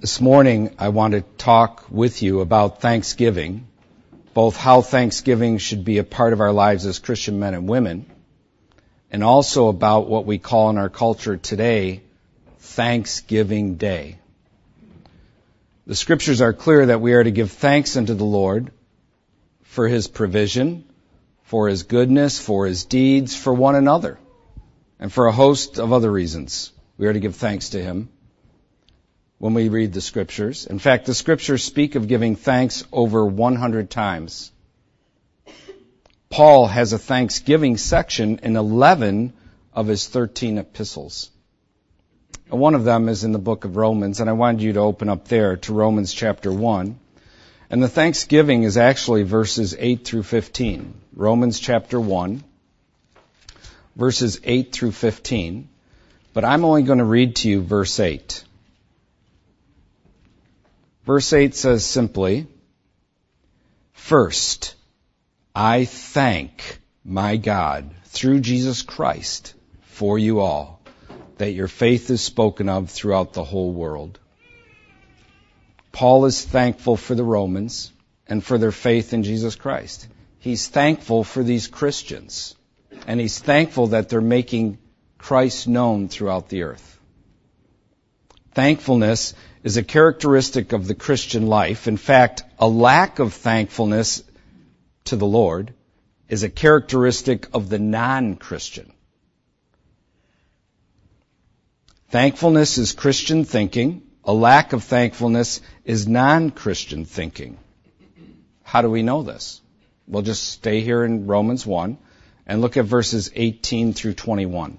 This morning, I want to talk with you about Thanksgiving, both how Thanksgiving should be a part of our lives as Christian men and women, and also about what we call in our culture today Thanksgiving Day. The scriptures are clear that we are to give thanks unto the Lord for his provision, for his goodness, for his deeds, for one another, and for a host of other reasons. We are to give thanks to him when we read the scriptures. In fact, the scriptures speak of giving thanks over 100 times. Paul has a thanksgiving section in 11 of his 13 epistles. One of them is in the book of Romans, and I wanted you to open up there to Romans chapter 1. And the thanksgiving is actually verses 8 through 15. Romans chapter 1, verses 8 through 15. But I'm only going to read to you verse 8. Verse 8 says simply, First, I thank my God through Jesus Christ for you all, that your faith is spoken of throughout the whole world. Paul is thankful for the Romans and for their faith in Jesus Christ. He's thankful for these Christians, and he's thankful that they're making Christ known throughout the earth. Thankfulness is a characteristic of the Christian life. In fact, a lack of thankfulness to the Lord is a characteristic of the non-Christian. Thankfulness is Christian thinking. A lack of thankfulness is non-Christian thinking. How do we know this? We'll just stay here in Romans 1 and look at verses 18 through 21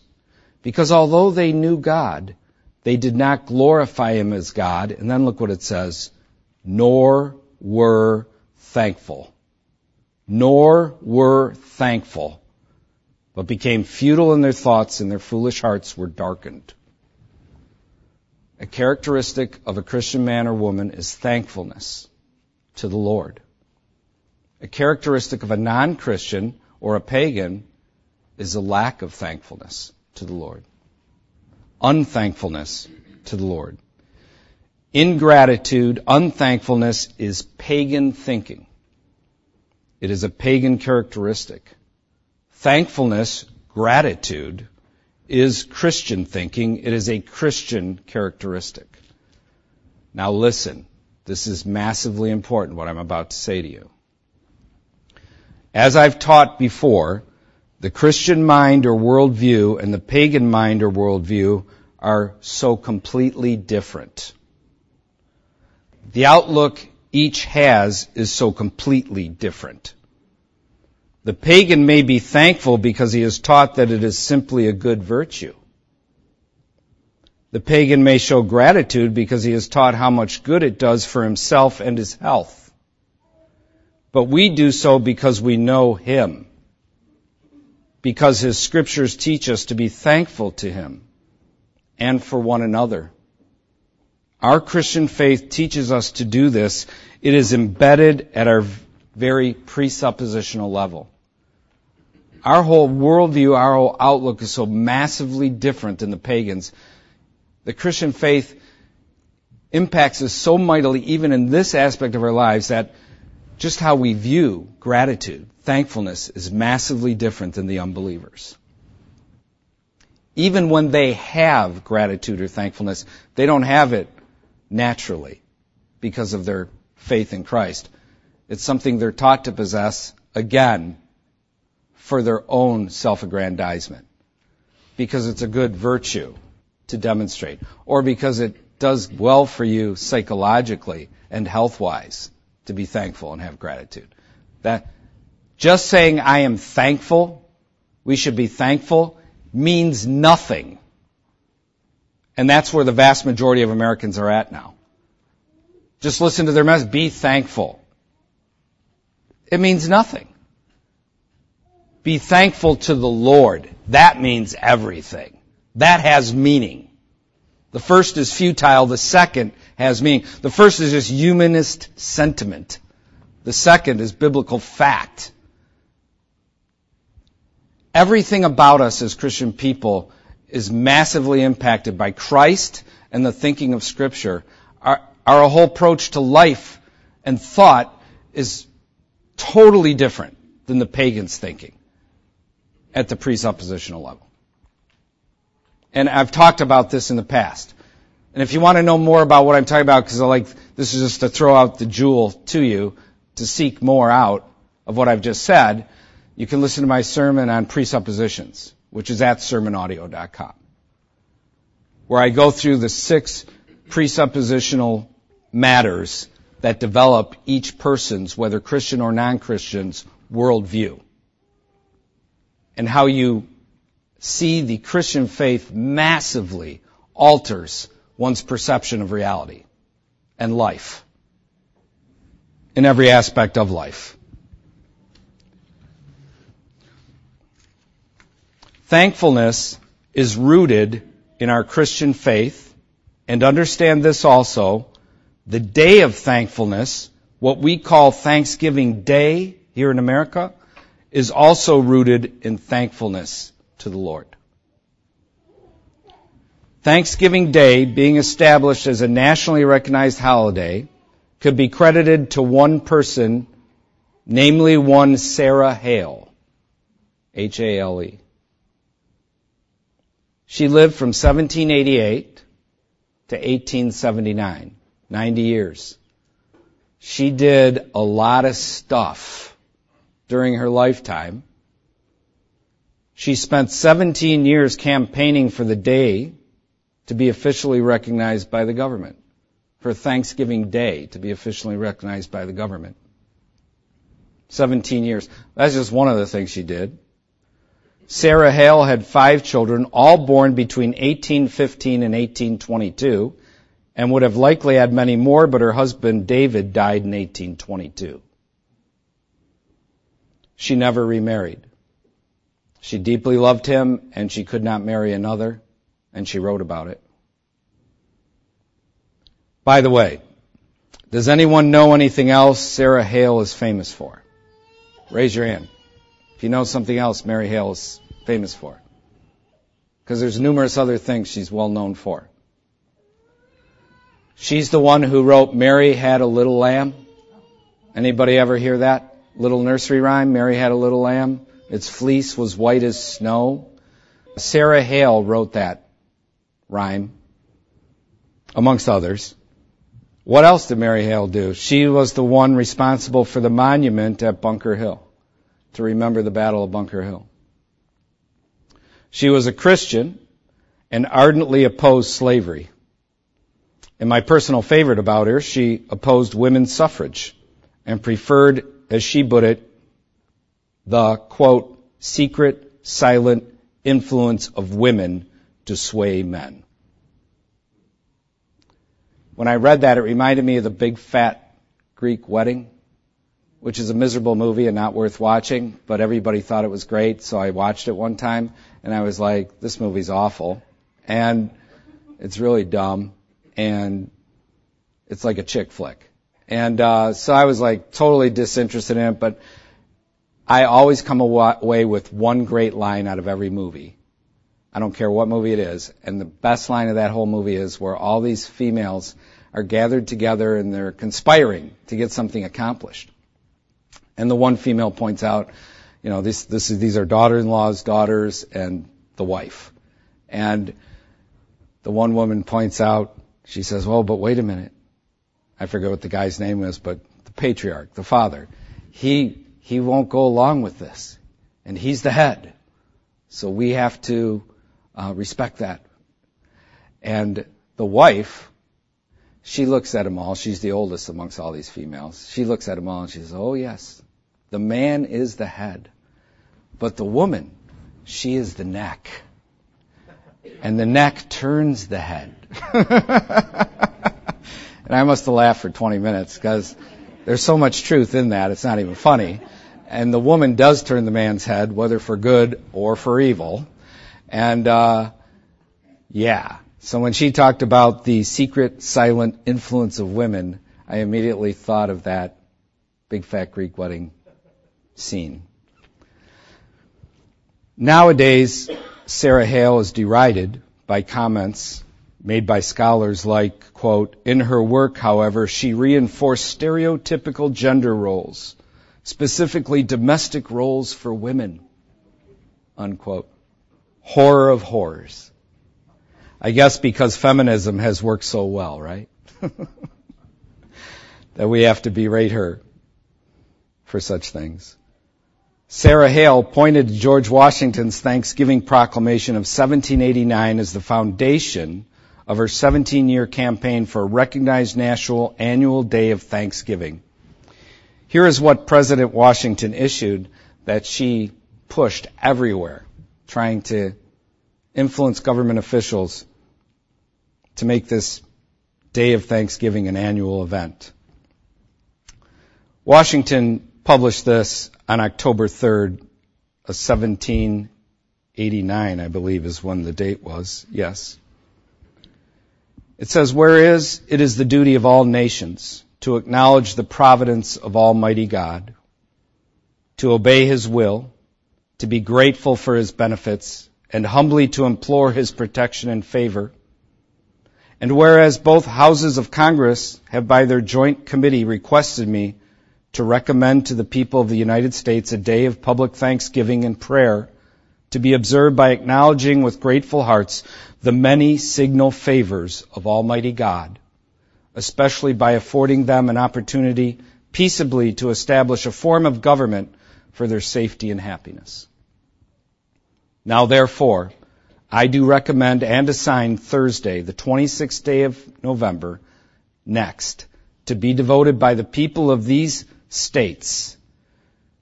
Because although they knew God, they did not glorify Him as God. And then look what it says. Nor were thankful. Nor were thankful. But became futile in their thoughts and their foolish hearts were darkened. A characteristic of a Christian man or woman is thankfulness to the Lord. A characteristic of a non-Christian or a pagan is a lack of thankfulness to the Lord. Unthankfulness to the Lord. Ingratitude, unthankfulness is pagan thinking. It is a pagan characteristic. Thankfulness, gratitude, is Christian thinking. It is a Christian characteristic. Now listen, this is massively important what I'm about to say to you. As I've taught before, the Christian mind or worldview and the pagan mind or worldview are so completely different. The outlook each has is so completely different. The pagan may be thankful because he is taught that it is simply a good virtue. The pagan may show gratitude because he is taught how much good it does for himself and his health. But we do so because we know him because his scriptures teach us to be thankful to him and for one another. Our Christian faith teaches us to do this. It is embedded at our very presuppositional level. Our whole worldview, our whole outlook is so massively different than the pagans. The Christian faith impacts us so mightily, even in this aspect of our lives, that just how we view gratitude, thankfulness, is massively different than the unbelievers. Even when they have gratitude or thankfulness, they don't have it naturally because of their faith in Christ. It's something they're taught to possess, again, for their own self-aggrandizement. Because it's a good virtue to demonstrate. Or because it does well for you psychologically and health-wise to be thankful and have gratitude. That just saying I am thankful, we should be thankful, means nothing. And that's where the vast majority of Americans are at now. Just listen to their message. Be thankful. It means nothing. Be thankful to the Lord. That means everything. That has meaning. The first is futile. The second has meaning. The first is just humanist sentiment. The second is biblical fact. Everything about us as Christian people is massively impacted by Christ and the thinking of Scripture. Our, our whole approach to life and thought is totally different than the pagans' thinking at the presuppositional level. And I've talked about this in the past. And if you want to know more about what I'm talking about, because I like this is just to throw out the jewel to you to seek more out of what I've just said, you can listen to my sermon on presuppositions, which is at sermonaudio.com, where I go through the six presuppositional matters that develop each person's, whether Christian or non-Christian's, worldview. And how you see the Christian faith massively alters one's perception of reality and life in every aspect of life. Thankfulness is rooted in our Christian faith, and understand this also, the day of thankfulness, what we call Thanksgiving Day here in America, is also rooted in thankfulness to the Lord. Thanksgiving Day, being established as a nationally recognized holiday, could be credited to one person, namely one Sarah Hale. H-A-L-E. She lived from 1788 to 1879. 90 years. She did a lot of stuff during her lifetime. She spent 17 years campaigning for the day to be officially recognized by the government, for Thanksgiving Day to be officially recognized by the government. 17 years. That's just one of the things she did. Sarah Hale had five children, all born between 1815 and 1822, and would have likely had many more, but her husband David died in 1822. She never remarried. She deeply loved him, and she could not marry another and she wrote about it. By the way, does anyone know anything else Sarah Hale is famous for? Raise your hand. If you know something else Mary Hale is famous for. Because there's numerous other things she's well known for. She's the one who wrote Mary Had a Little Lamb. Anybody ever hear that little nursery rhyme? Mary had a little lamb. Its fleece was white as snow. Sarah Hale wrote that rhyme, amongst others. What else did Mary Hale do? She was the one responsible for the monument at Bunker Hill to remember the Battle of Bunker Hill. She was a Christian and ardently opposed slavery. And my personal favorite about her, she opposed women's suffrage and preferred, as she put it, the quote, secret, silent influence of women to sway men. When I read that, it reminded me of the big fat Greek wedding, which is a miserable movie and not worth watching, but everybody thought it was great, so I watched it one time, and I was like, this movie's awful. And it's really dumb, and it's like a chick flick. And uh, so I was like totally disinterested in it, but I always come away with one great line out of every movie. I don't care what movie it is. And the best line of that whole movie is where all these females are gathered together and they're conspiring to get something accomplished. And the one female points out, you know, this, this is, these are daughter-in-laws, daughters, and the wife. And the one woman points out, she says, well, but wait a minute. I forget what the guy's name is, but the patriarch, the father, he, he won't go along with this. And he's the head. So we have to uh, respect that. And the wife, she looks at them all. She's the oldest amongst all these females. She looks at them all and she says, "Oh yes, the man is the head, but the woman, she is the neck, and the neck turns the head." And I must have laughed for 20 minutes because there's so much truth in that, it's not even funny. And the woman does turn the man's head, whether for good or for evil. And, uh, yeah. So when she talked about the secret, silent influence of women, I immediately thought of that big fat Greek wedding scene. Nowadays, Sarah Hale is derided by comments made by scholars like, quote, in her work, however, she reinforced stereotypical gender roles, specifically domestic roles for women, unquote. Horror of horrors. I guess because feminism has worked so well, right? that we have to berate her for such things. Sarah Hale pointed to George Washington's Thanksgiving Proclamation of 1789 as the foundation of her 17 year campaign for a recognized national annual day of Thanksgiving. Here is what President Washington issued that she pushed everywhere, trying to influence government officials to make this day of Thanksgiving an annual event. Washington published this on October 3rd, 1789, I believe is when the date was. Yes. It says, Whereas it is the duty of all nations to acknowledge the providence of Almighty God, to obey His will, to be grateful for His benefits, and humbly to implore His protection and favor. And whereas both houses of Congress have by their joint committee requested me to recommend to the people of the United States a day of public thanksgiving and prayer to be observed by acknowledging with grateful hearts the many signal favors of Almighty God, especially by affording them an opportunity peaceably to establish a form of government for their safety and happiness. Now therefore, I do recommend and assign Thursday, the 26th day of November, next, to be devoted by the people of these states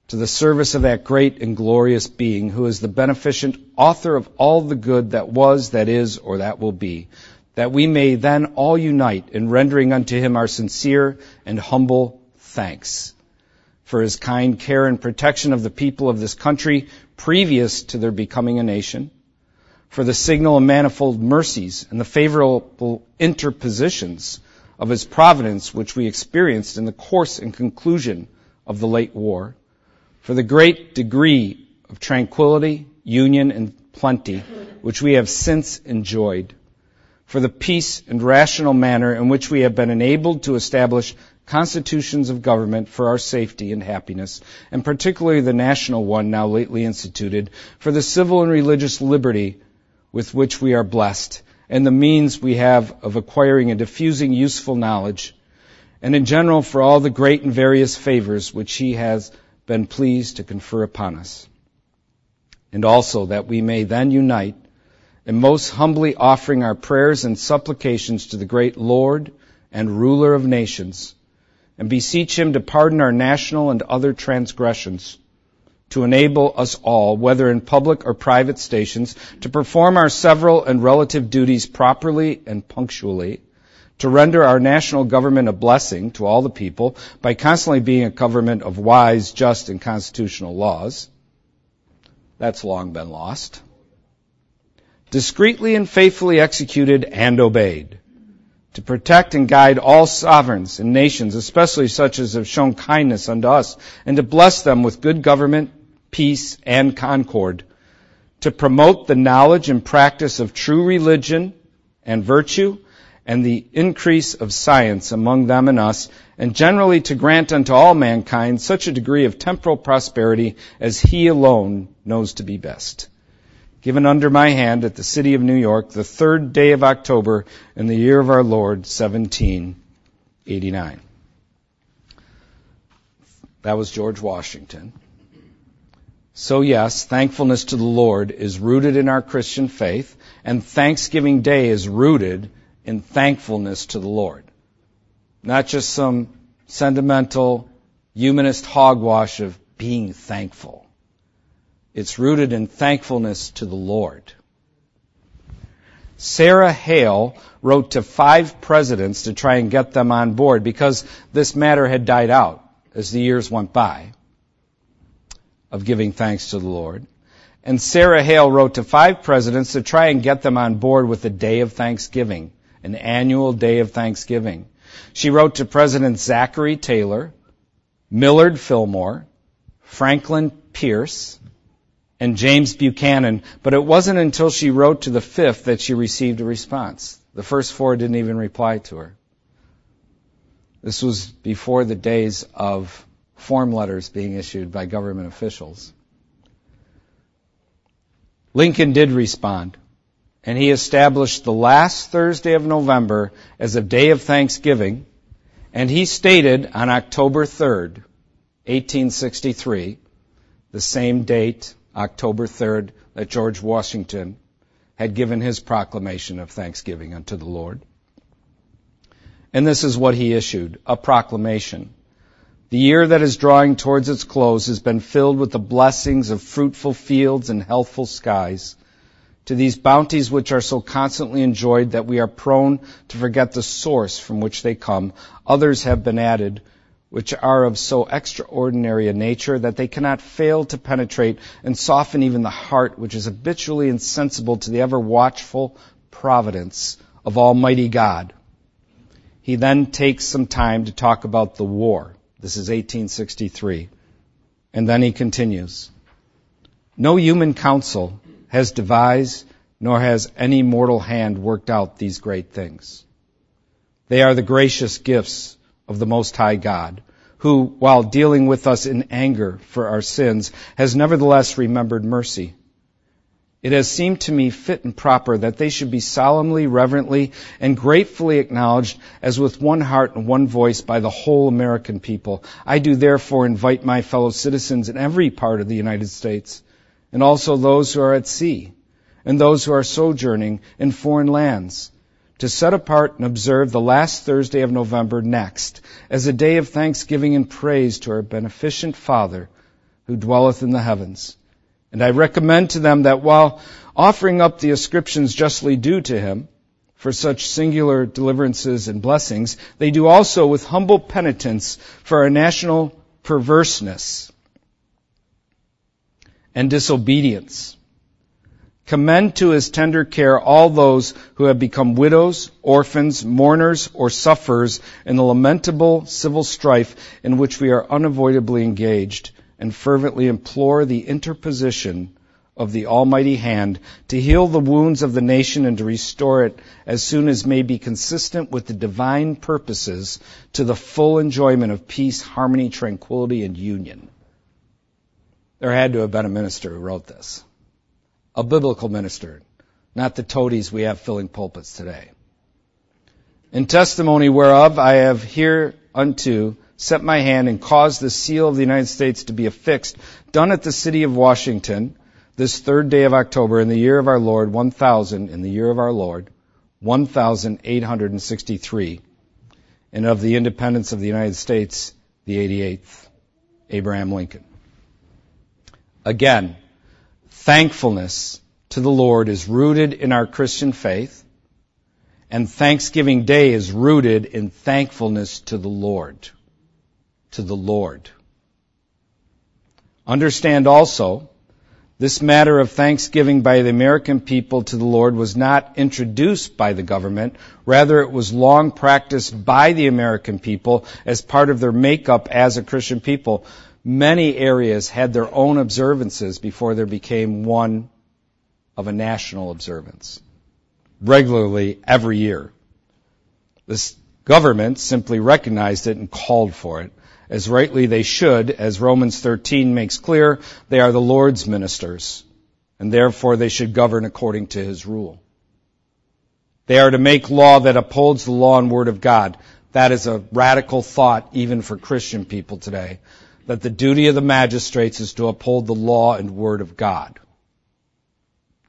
to the service of that great and glorious being who is the beneficent author of all the good that was, that is, or that will be, that we may then all unite in rendering unto him our sincere and humble thanks for his kind care and protection of the people of this country previous to their becoming a nation, for the signal and manifold mercies and the favorable interpositions of his providence which we experienced in the course and conclusion of the late war, for the great degree of tranquility, union, and plenty which we have since enjoyed, for the peace and rational manner in which we have been enabled to establish constitutions of government for our safety and happiness, and particularly the national one now lately instituted, for the civil and religious liberty with which we are blessed, and the means we have of acquiring and diffusing useful knowledge, and in general for all the great and various favors which he has been pleased to confer upon us. And also that we may then unite in most humbly offering our prayers and supplications to the great Lord and ruler of nations, and beseech him to pardon our national and other transgressions to enable us all, whether in public or private stations, to perform our several and relative duties properly and punctually, to render our national government a blessing to all the people by constantly being a government of wise, just, and constitutional laws. That's long been lost. Discreetly and faithfully executed and obeyed. To protect and guide all sovereigns and nations, especially such as have shown kindness unto us, and to bless them with good government, peace, and concord, to promote the knowledge and practice of true religion and virtue, and the increase of science among them and us, and generally to grant unto all mankind such a degree of temporal prosperity as he alone knows to be best. Given under my hand at the city of New York, the third day of October in the year of our Lord, 1789. That was George Washington. So yes, thankfulness to the Lord is rooted in our Christian faith, and Thanksgiving Day is rooted in thankfulness to the Lord. Not just some sentimental humanist hogwash of being thankful. It's rooted in thankfulness to the Lord. Sarah Hale wrote to five presidents to try and get them on board because this matter had died out as the years went by of giving thanks to the Lord. And Sarah Hale wrote to five presidents to try and get them on board with a day of thanksgiving, an annual day of thanksgiving. She wrote to President Zachary Taylor, Millard Fillmore, Franklin Pierce, and James Buchanan, but it wasn't until she wrote to the fifth that she received a response. The first four didn't even reply to her. This was before the days of form letters being issued by government officials. Lincoln did respond, and he established the last Thursday of November as a day of thanksgiving, and he stated on October 3rd, 1863, the same date, October 3rd, that George Washington had given his proclamation of thanksgiving unto the Lord. And this is what he issued, a proclamation. The year that is drawing towards its close has been filled with the blessings of fruitful fields and healthful skies. To these bounties which are so constantly enjoyed that we are prone to forget the source from which they come, others have been added, which are of so extraordinary a nature that they cannot fail to penetrate and soften even the heart which is habitually insensible to the ever watchful providence of Almighty God. He then takes some time to talk about the war this is 1863. And then he continues. No human counsel has devised nor has any mortal hand worked out these great things. They are the gracious gifts of the Most High God, who, while dealing with us in anger for our sins, has nevertheless remembered mercy it has seemed to me fit and proper that they should be solemnly, reverently, and gratefully acknowledged as with one heart and one voice by the whole American people. I do therefore invite my fellow citizens in every part of the United States, and also those who are at sea, and those who are sojourning in foreign lands, to set apart and observe the last Thursday of November next as a day of thanksgiving and praise to our beneficent Father who dwelleth in the heavens and I recommend to them that while offering up the ascriptions justly due to him, for such singular deliverances and blessings, they do also with humble penitence for our national perverseness and disobedience. Commend to his tender care all those who have become widows, orphans, mourners, or sufferers in the lamentable civil strife in which we are unavoidably engaged and fervently implore the interposition of the Almighty hand to heal the wounds of the nation and to restore it as soon as may be consistent with the divine purposes to the full enjoyment of peace, harmony, tranquility, and union. There had to have been a minister who wrote this. A biblical minister, not the toadies we have filling pulpits today. In testimony whereof I have hereunto set my hand and caused the seal of the United States to be affixed, done at the city of Washington, this third day of October in the year of our Lord, 1000, in the year of our Lord, 1863, and of the independence of the United States, the 88th, Abraham Lincoln. Again, thankfulness to the Lord is rooted in our Christian faith, and Thanksgiving Day is rooted in thankfulness to the Lord to the Lord. Understand also, this matter of thanksgiving by the American people to the Lord was not introduced by the government. Rather, it was long practiced by the American people as part of their makeup as a Christian people. Many areas had their own observances before there became one of a national observance. Regularly, every year. This government simply recognized it and called for it as rightly they should, as Romans 13 makes clear, they are the Lord's ministers, and therefore they should govern according to his rule. They are to make law that upholds the law and word of God. That is a radical thought even for Christian people today. That the duty of the magistrates is to uphold the law and word of God.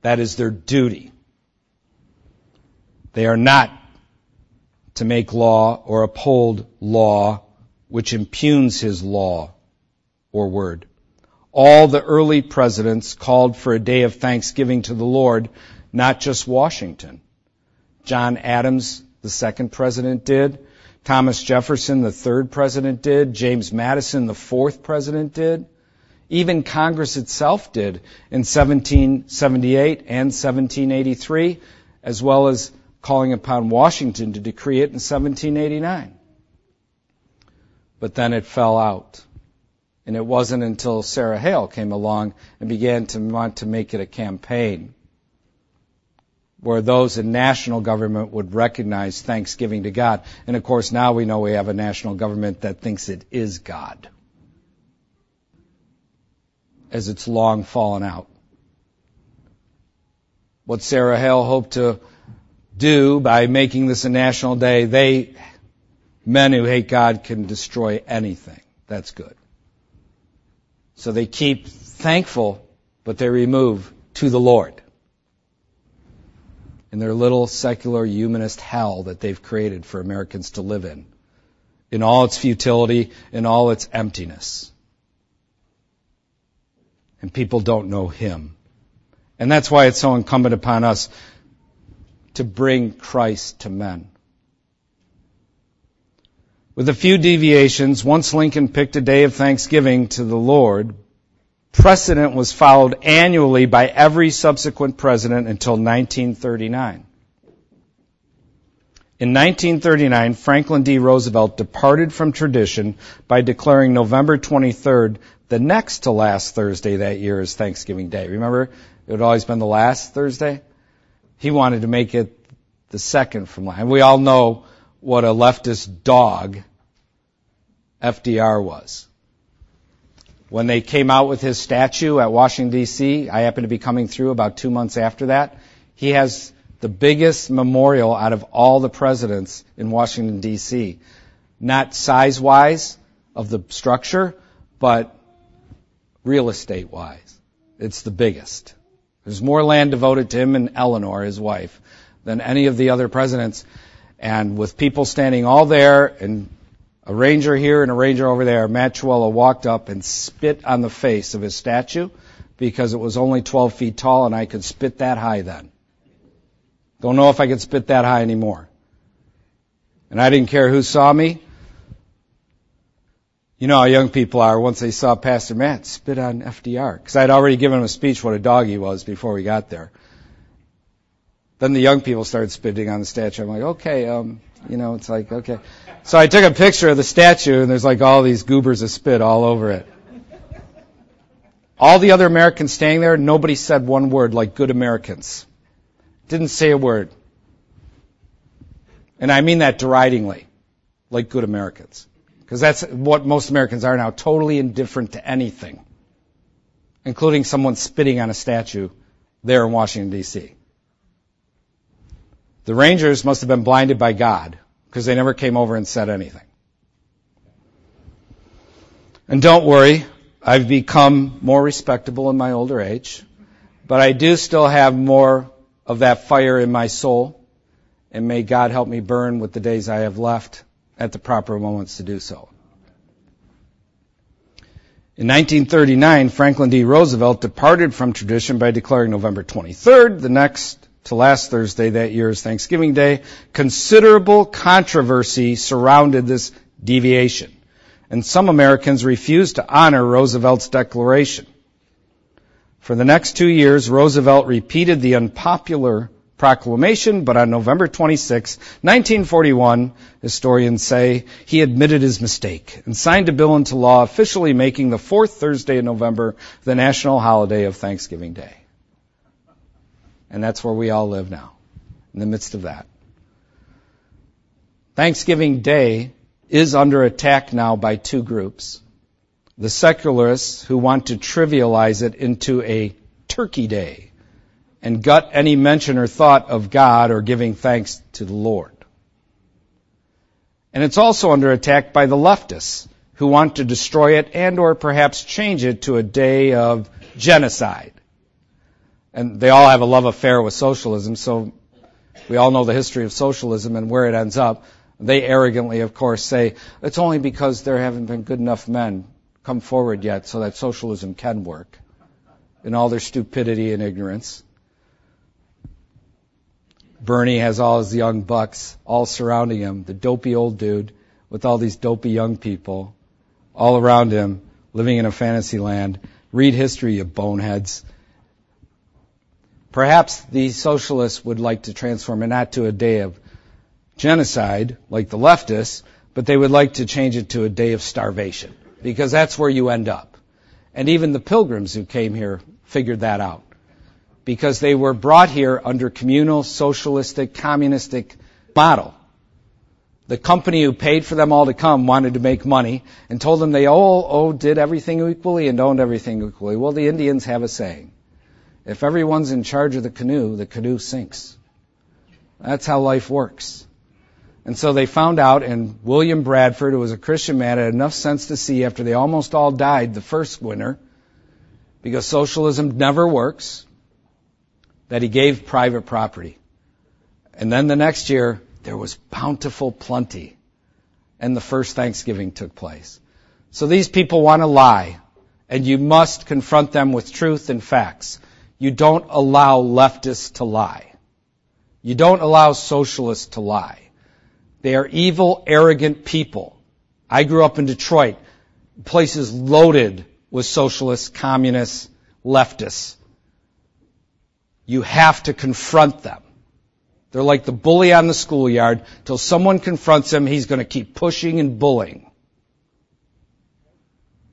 That is their duty. They are not to make law or uphold law which impugns his law or word. All the early presidents called for a day of thanksgiving to the Lord, not just Washington. John Adams, the second president, did. Thomas Jefferson, the third president, did. James Madison, the fourth president, did. Even Congress itself did in 1778 and 1783, as well as calling upon Washington to decree it in 1789. But then it fell out. And it wasn't until Sarah Hale came along and began to want to make it a campaign where those in national government would recognize thanksgiving to God. And of course, now we know we have a national government that thinks it is God, as it's long fallen out. What Sarah Hale hoped to do by making this a national day, they, men who hate God, can destroy anything. That's good. So they keep thankful, but they remove to the Lord in their little secular humanist hell that they've created for Americans to live in, in all its futility, in all its emptiness. And people don't know Him. And that's why it's so incumbent upon us to bring Christ to men. With a few deviations, once Lincoln picked a day of thanksgiving to the Lord, precedent was followed annually by every subsequent president until 1939. In 1939, Franklin D. Roosevelt departed from tradition by declaring November 23rd the next to last Thursday that year as Thanksgiving Day. Remember, it had always been the last Thursday? He wanted to make it the second from last. And we all know what a leftist dog FDR was when they came out with his statue at Washington, D.C., I happened to be coming through about two months after that. He has the biggest memorial out of all the presidents in Washington, D.C. Not size wise of the structure, but real estate wise. It's the biggest. There's more land devoted to him and Eleanor, his wife, than any of the other presidents. And with people standing all there and a ranger here and a ranger over there, Matt Chiuelo walked up and spit on the face of his statue because it was only 12 feet tall and I could spit that high then. Don't know if I could spit that high anymore. And I didn't care who saw me. You know how young people are once they saw Pastor Matt spit on FDR. Because I'd already given him a speech what a dog he was before we got there. Then the young people started spitting on the statue. I'm like, okay, um, you know, it's like, okay. So I took a picture of the statue and there's like all these goobers of spit all over it. All the other Americans standing there, nobody said one word like good Americans. Didn't say a word. And I mean that deridingly, like good Americans. Because that's what most Americans are now, totally indifferent to anything, including someone spitting on a statue there in Washington, D.C. The Rangers must have been blinded by God because they never came over and said anything. And don't worry, I've become more respectable in my older age, but I do still have more of that fire in my soul, and may God help me burn with the days I have left at the proper moments to do so. In 1939, Franklin D. Roosevelt departed from tradition by declaring November 23rd the next to last Thursday that year's Thanksgiving Day, considerable controversy surrounded this deviation. And some Americans refused to honor Roosevelt's declaration. For the next two years, Roosevelt repeated the unpopular proclamation, but on November 26, 1941, historians say, he admitted his mistake and signed a bill into law officially making the fourth Thursday in November the national holiday of Thanksgiving Day. And that's where we all live now, in the midst of that. Thanksgiving Day is under attack now by two groups. The secularists who want to trivialize it into a turkey day and gut any mention or thought of God or giving thanks to the Lord. And it's also under attack by the leftists who want to destroy it and or perhaps change it to a day of genocide and they all have a love affair with socialism, so we all know the history of socialism and where it ends up. They arrogantly, of course, say it's only because there haven't been good enough men come forward yet so that socialism can work in all their stupidity and ignorance. Bernie has all his young bucks all surrounding him, the dopey old dude with all these dopey young people all around him living in a fantasy land. Read history, you boneheads. Perhaps the socialists would like to transform it not to a day of genocide like the leftists, but they would like to change it to a day of starvation because that's where you end up. And even the pilgrims who came here figured that out because they were brought here under communal, socialistic, communistic model. The company who paid for them all to come wanted to make money and told them they all oh, did everything equally and owned everything equally. Well, the Indians have a saying. If everyone's in charge of the canoe, the canoe sinks. That's how life works. And so they found out, and William Bradford, who was a Christian man, had enough sense to see after they almost all died the first winter, because socialism never works, that he gave private property. And then the next year, there was bountiful plenty. And the first Thanksgiving took place. So these people want to lie, and you must confront them with truth and facts. You don't allow leftists to lie. You don't allow socialists to lie. They are evil, arrogant people. I grew up in Detroit. Places loaded with socialists, communists, leftists. You have to confront them. They're like the bully on the schoolyard. Till someone confronts him, he's going to keep pushing and bullying.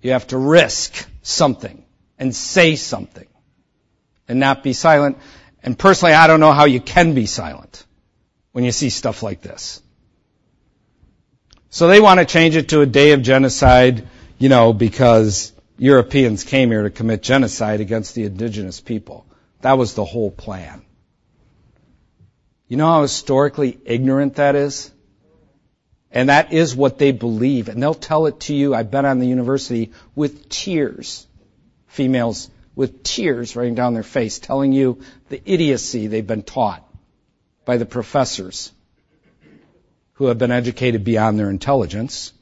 You have to risk something and say something and not be silent. And personally, I don't know how you can be silent when you see stuff like this. So they want to change it to a day of genocide, you know, because Europeans came here to commit genocide against the indigenous people. That was the whole plan. You know how historically ignorant that is? And that is what they believe. And they'll tell it to you, I've been on the university, with tears. Females with tears running down their face, telling you the idiocy they've been taught by the professors who have been educated beyond their intelligence.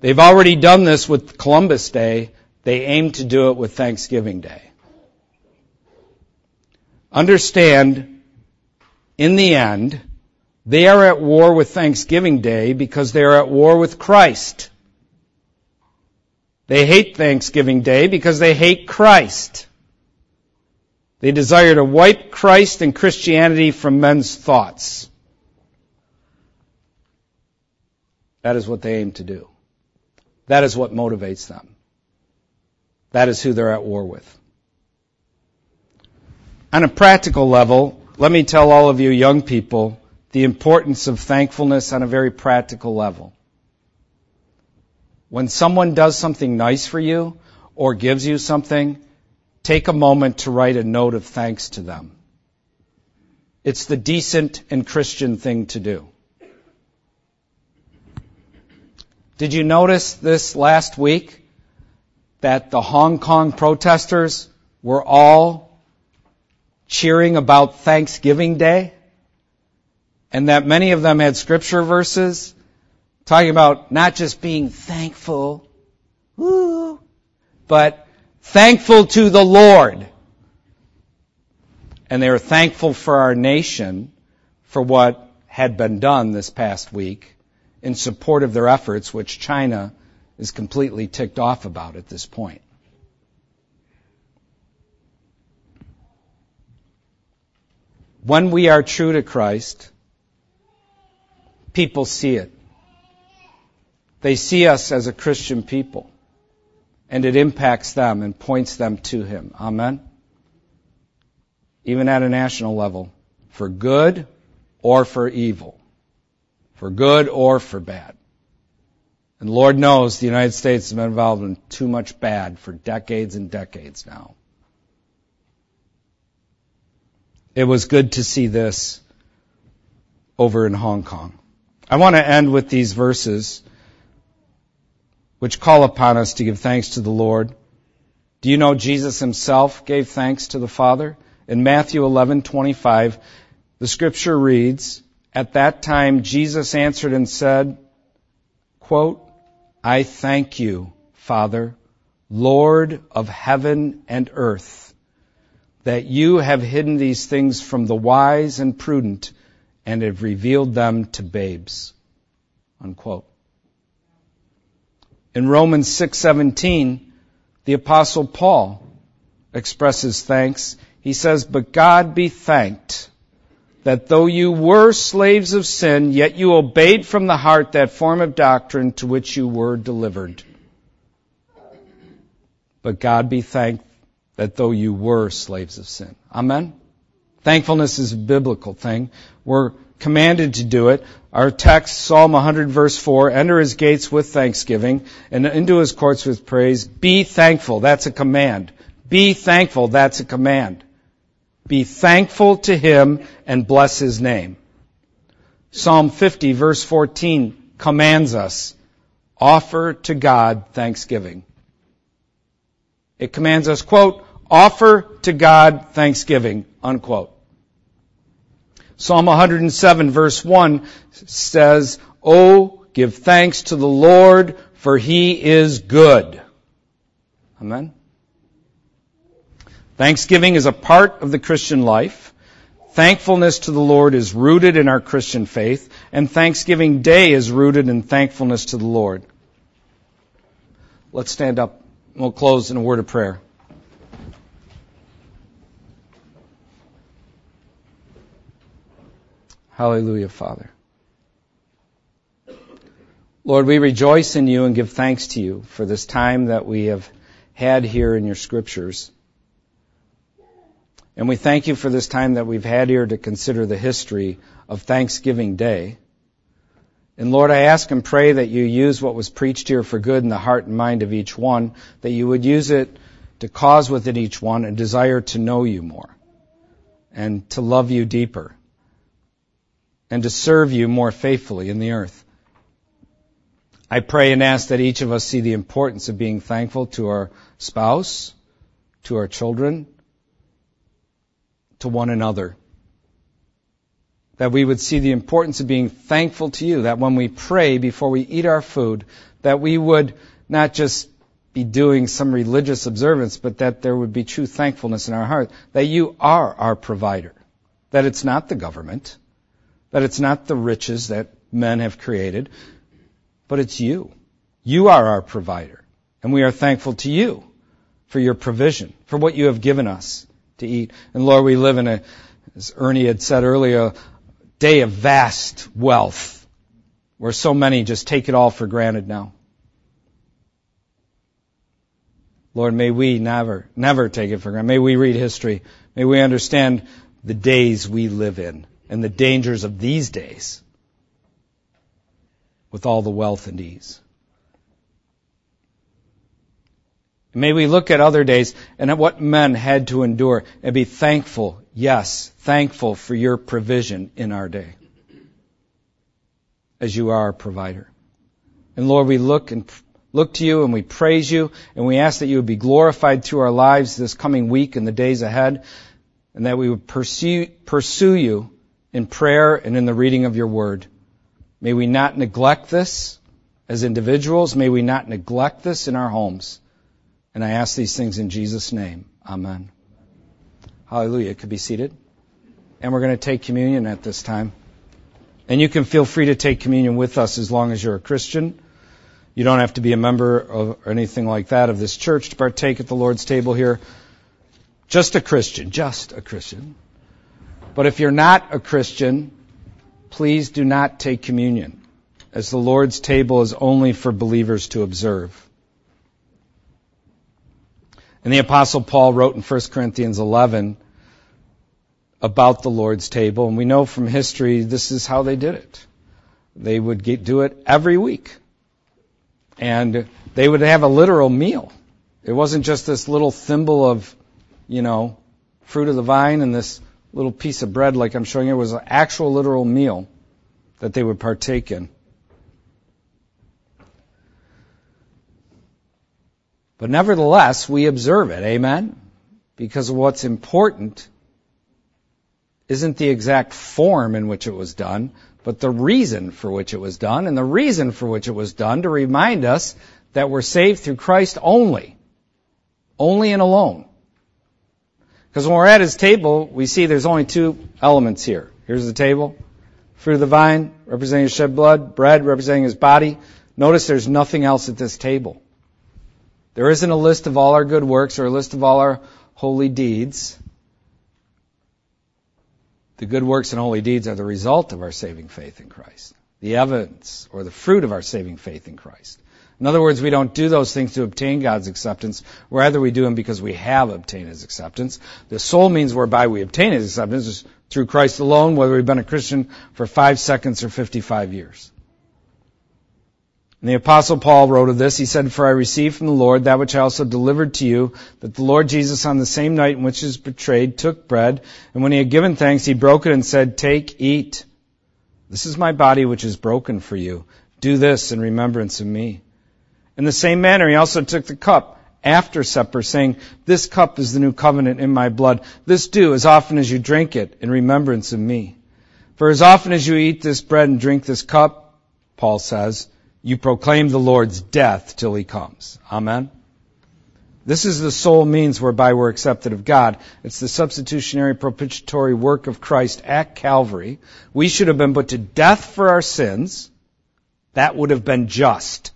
They've already done this with Columbus Day. They aim to do it with Thanksgiving Day. Understand in the end, they are at war with Thanksgiving Day because they are at war with Christ. They hate Thanksgiving Day because they hate Christ. They desire to wipe Christ and Christianity from men's thoughts. That is what they aim to do. That is what motivates them. That is who they're at war with. On a practical level, let me tell all of you young people the importance of thankfulness on a very practical level. When someone does something nice for you or gives you something, take a moment to write a note of thanks to them. It's the decent and Christian thing to do. Did you notice this last week that the Hong Kong protesters were all cheering about Thanksgiving Day, and that many of them had scripture verses talking about not just being thankful, woo, but thankful to the Lord. And they were thankful for our nation for what had been done this past week in support of their efforts, which China is completely ticked off about at this point. When we are true to Christ, people see it. They see us as a Christian people. And it impacts them and points them to Him. Amen? Even at a national level. For good or for evil. For good or for bad. And Lord knows the United States has been involved in too much bad for decades and decades now. It was good to see this over in Hong Kong. I want to end with these verses which call upon us to give thanks to the Lord. Do you know Jesus himself gave thanks to the Father? In Matthew 11:25, the scripture reads, "At that time Jesus answered and said, quote, I thank you, Father, Lord of heaven and earth, that you have hidden these things from the wise and prudent and have revealed them to babes. Unquote. In Romans 6:17, the apostle Paul expresses thanks. He says, "But God be thanked that though you were slaves of sin, yet you obeyed from the heart that form of doctrine to which you were delivered." But God be thanked that though you were slaves of sin. Amen? Thankfulness is a biblical thing. We're commanded to do it. Our text, Psalm 100 verse 4, enter his gates with thanksgiving and into his courts with praise. Be thankful. That's a command. Be thankful. That's a command. Be thankful to him and bless his name. Psalm 50 verse 14 commands us, offer to God thanksgiving. It commands us, quote, offer to God thanksgiving, unquote. Psalm 107 verse 1 says, Oh, give thanks to the Lord, for he is good. Amen. Thanksgiving is a part of the Christian life. Thankfulness to the Lord is rooted in our Christian faith, and Thanksgiving Day is rooted in thankfulness to the Lord. Let's stand up. We'll close in a word of prayer. Hallelujah, Father. Lord, we rejoice in you and give thanks to you for this time that we have had here in your scriptures. And we thank you for this time that we've had here to consider the history of Thanksgiving Day. And Lord, I ask and pray that you use what was preached here for good in the heart and mind of each one, that you would use it to cause within each one a desire to know you more and to love you deeper and to serve you more faithfully in the earth. I pray and ask that each of us see the importance of being thankful to our spouse, to our children, to one another. That we would see the importance of being thankful to you, that when we pray before we eat our food, that we would not just be doing some religious observance, but that there would be true thankfulness in our heart, that you are our provider, that it's not the government, that it's not the riches that men have created, but it's you. You are our provider, and we are thankful to you for your provision, for what you have given us to eat. And Lord, we live in a, as Ernie had said earlier, a day of vast wealth where so many just take it all for granted now. Lord, may we never, never take it for granted. May we read history. May we understand the days we live in and the dangers of these days with all the wealth and ease. May we look at other days and at what men had to endure and be thankful, yes, thankful for your provision in our day. As you are our provider. And Lord, we look and look to you and we praise you and we ask that you would be glorified through our lives this coming week and the days ahead and that we would pursue, pursue you in prayer and in the reading of your word. May we not neglect this as individuals. May we not neglect this in our homes. And I ask these things in Jesus' name. Amen. Hallelujah. Could be seated. And we're going to take communion at this time. And you can feel free to take communion with us as long as you're a Christian. You don't have to be a member of, or anything like that of this church to partake at the Lord's table here. Just a Christian. Just a Christian. But if you're not a Christian, please do not take communion, as the Lord's table is only for believers to observe. And the apostle Paul wrote in 1 Corinthians 11 about the Lord's table, and we know from history this is how they did it. They would get, do it every week. And they would have a literal meal. It wasn't just this little thimble of, you know, fruit of the vine and this little piece of bread like I'm showing you. Was an actual literal meal that they would partake in. But nevertheless, we observe it. Amen? Because what's important isn't the exact form in which it was done, but the reason for which it was done, and the reason for which it was done to remind us that we're saved through Christ only. Only and alone. Because when we're at his table, we see there's only two elements here. Here's the table, fruit of the vine, representing his shed blood, bread, representing his body. Notice there's nothing else at this table. There isn't a list of all our good works or a list of all our holy deeds. The good works and holy deeds are the result of our saving faith in Christ. The evidence or the fruit of our saving faith in Christ. In other words, we don't do those things to obtain God's acceptance. Rather, we do them because we have obtained His acceptance. The sole means whereby we obtain His acceptance is through Christ alone, whether we've been a Christian for five seconds or 55 years. And the apostle Paul wrote of this. He said, For I received from the Lord that which I also delivered to you, that the Lord Jesus on the same night in which he was betrayed took bread, and when he had given thanks, he broke it and said, Take, eat. This is my body which is broken for you. Do this in remembrance of me. In the same manner, he also took the cup after supper, saying, This cup is the new covenant in my blood. This do as often as you drink it in remembrance of me. For as often as you eat this bread and drink this cup, Paul says, you proclaim the Lord's death till he comes. Amen. This is the sole means whereby we're accepted of God. It's the substitutionary propitiatory work of Christ at Calvary. We should have been put to death for our sins. That would have been just.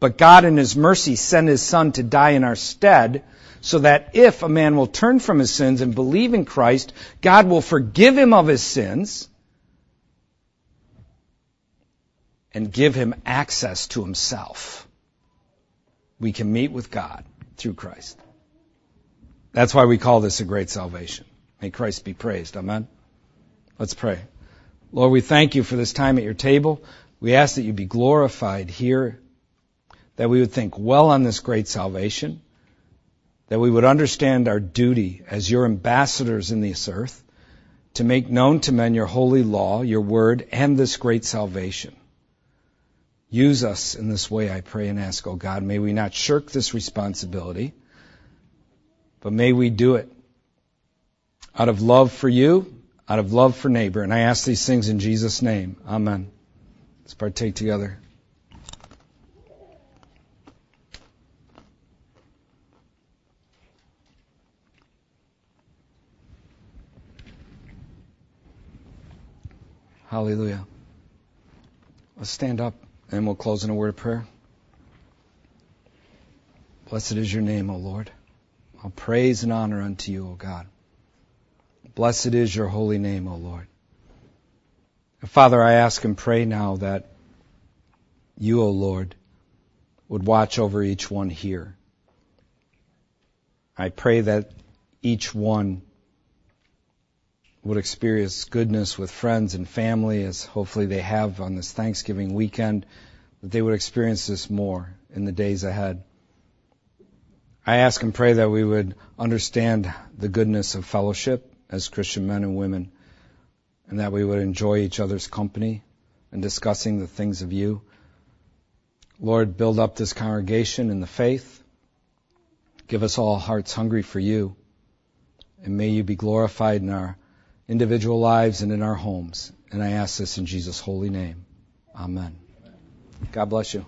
But God in His mercy sent His Son to die in our stead so that if a man will turn from his sins and believe in Christ, God will forgive him of his sins and give him access to himself. We can meet with God through Christ. That's why we call this a great salvation. May Christ be praised. Amen. Let's pray. Lord, we thank you for this time at your table. We ask that you be glorified here that we would think well on this great salvation, that we would understand our duty as your ambassadors in this earth to make known to men your holy law, your word, and this great salvation. Use us in this way, I pray and ask, O oh God. May we not shirk this responsibility, but may we do it out of love for you, out of love for neighbor. And I ask these things in Jesus' name. Amen. Let's partake together. Hallelujah. Let's stand up and we'll close in a word of prayer. Blessed is your name, O Lord. All praise and honor unto you, O God. Blessed is your holy name, O Lord. Father, I ask and pray now that you, O Lord, would watch over each one here. I pray that each one would experience goodness with friends and family, as hopefully they have on this Thanksgiving weekend, that they would experience this more in the days ahead. I ask and pray that we would understand the goodness of fellowship as Christian men and women, and that we would enjoy each other's company and discussing the things of you. Lord, build up this congregation in the faith. Give us all hearts hungry for you. And may you be glorified in our individual lives and in our homes. And I ask this in Jesus' holy name. Amen. God bless you.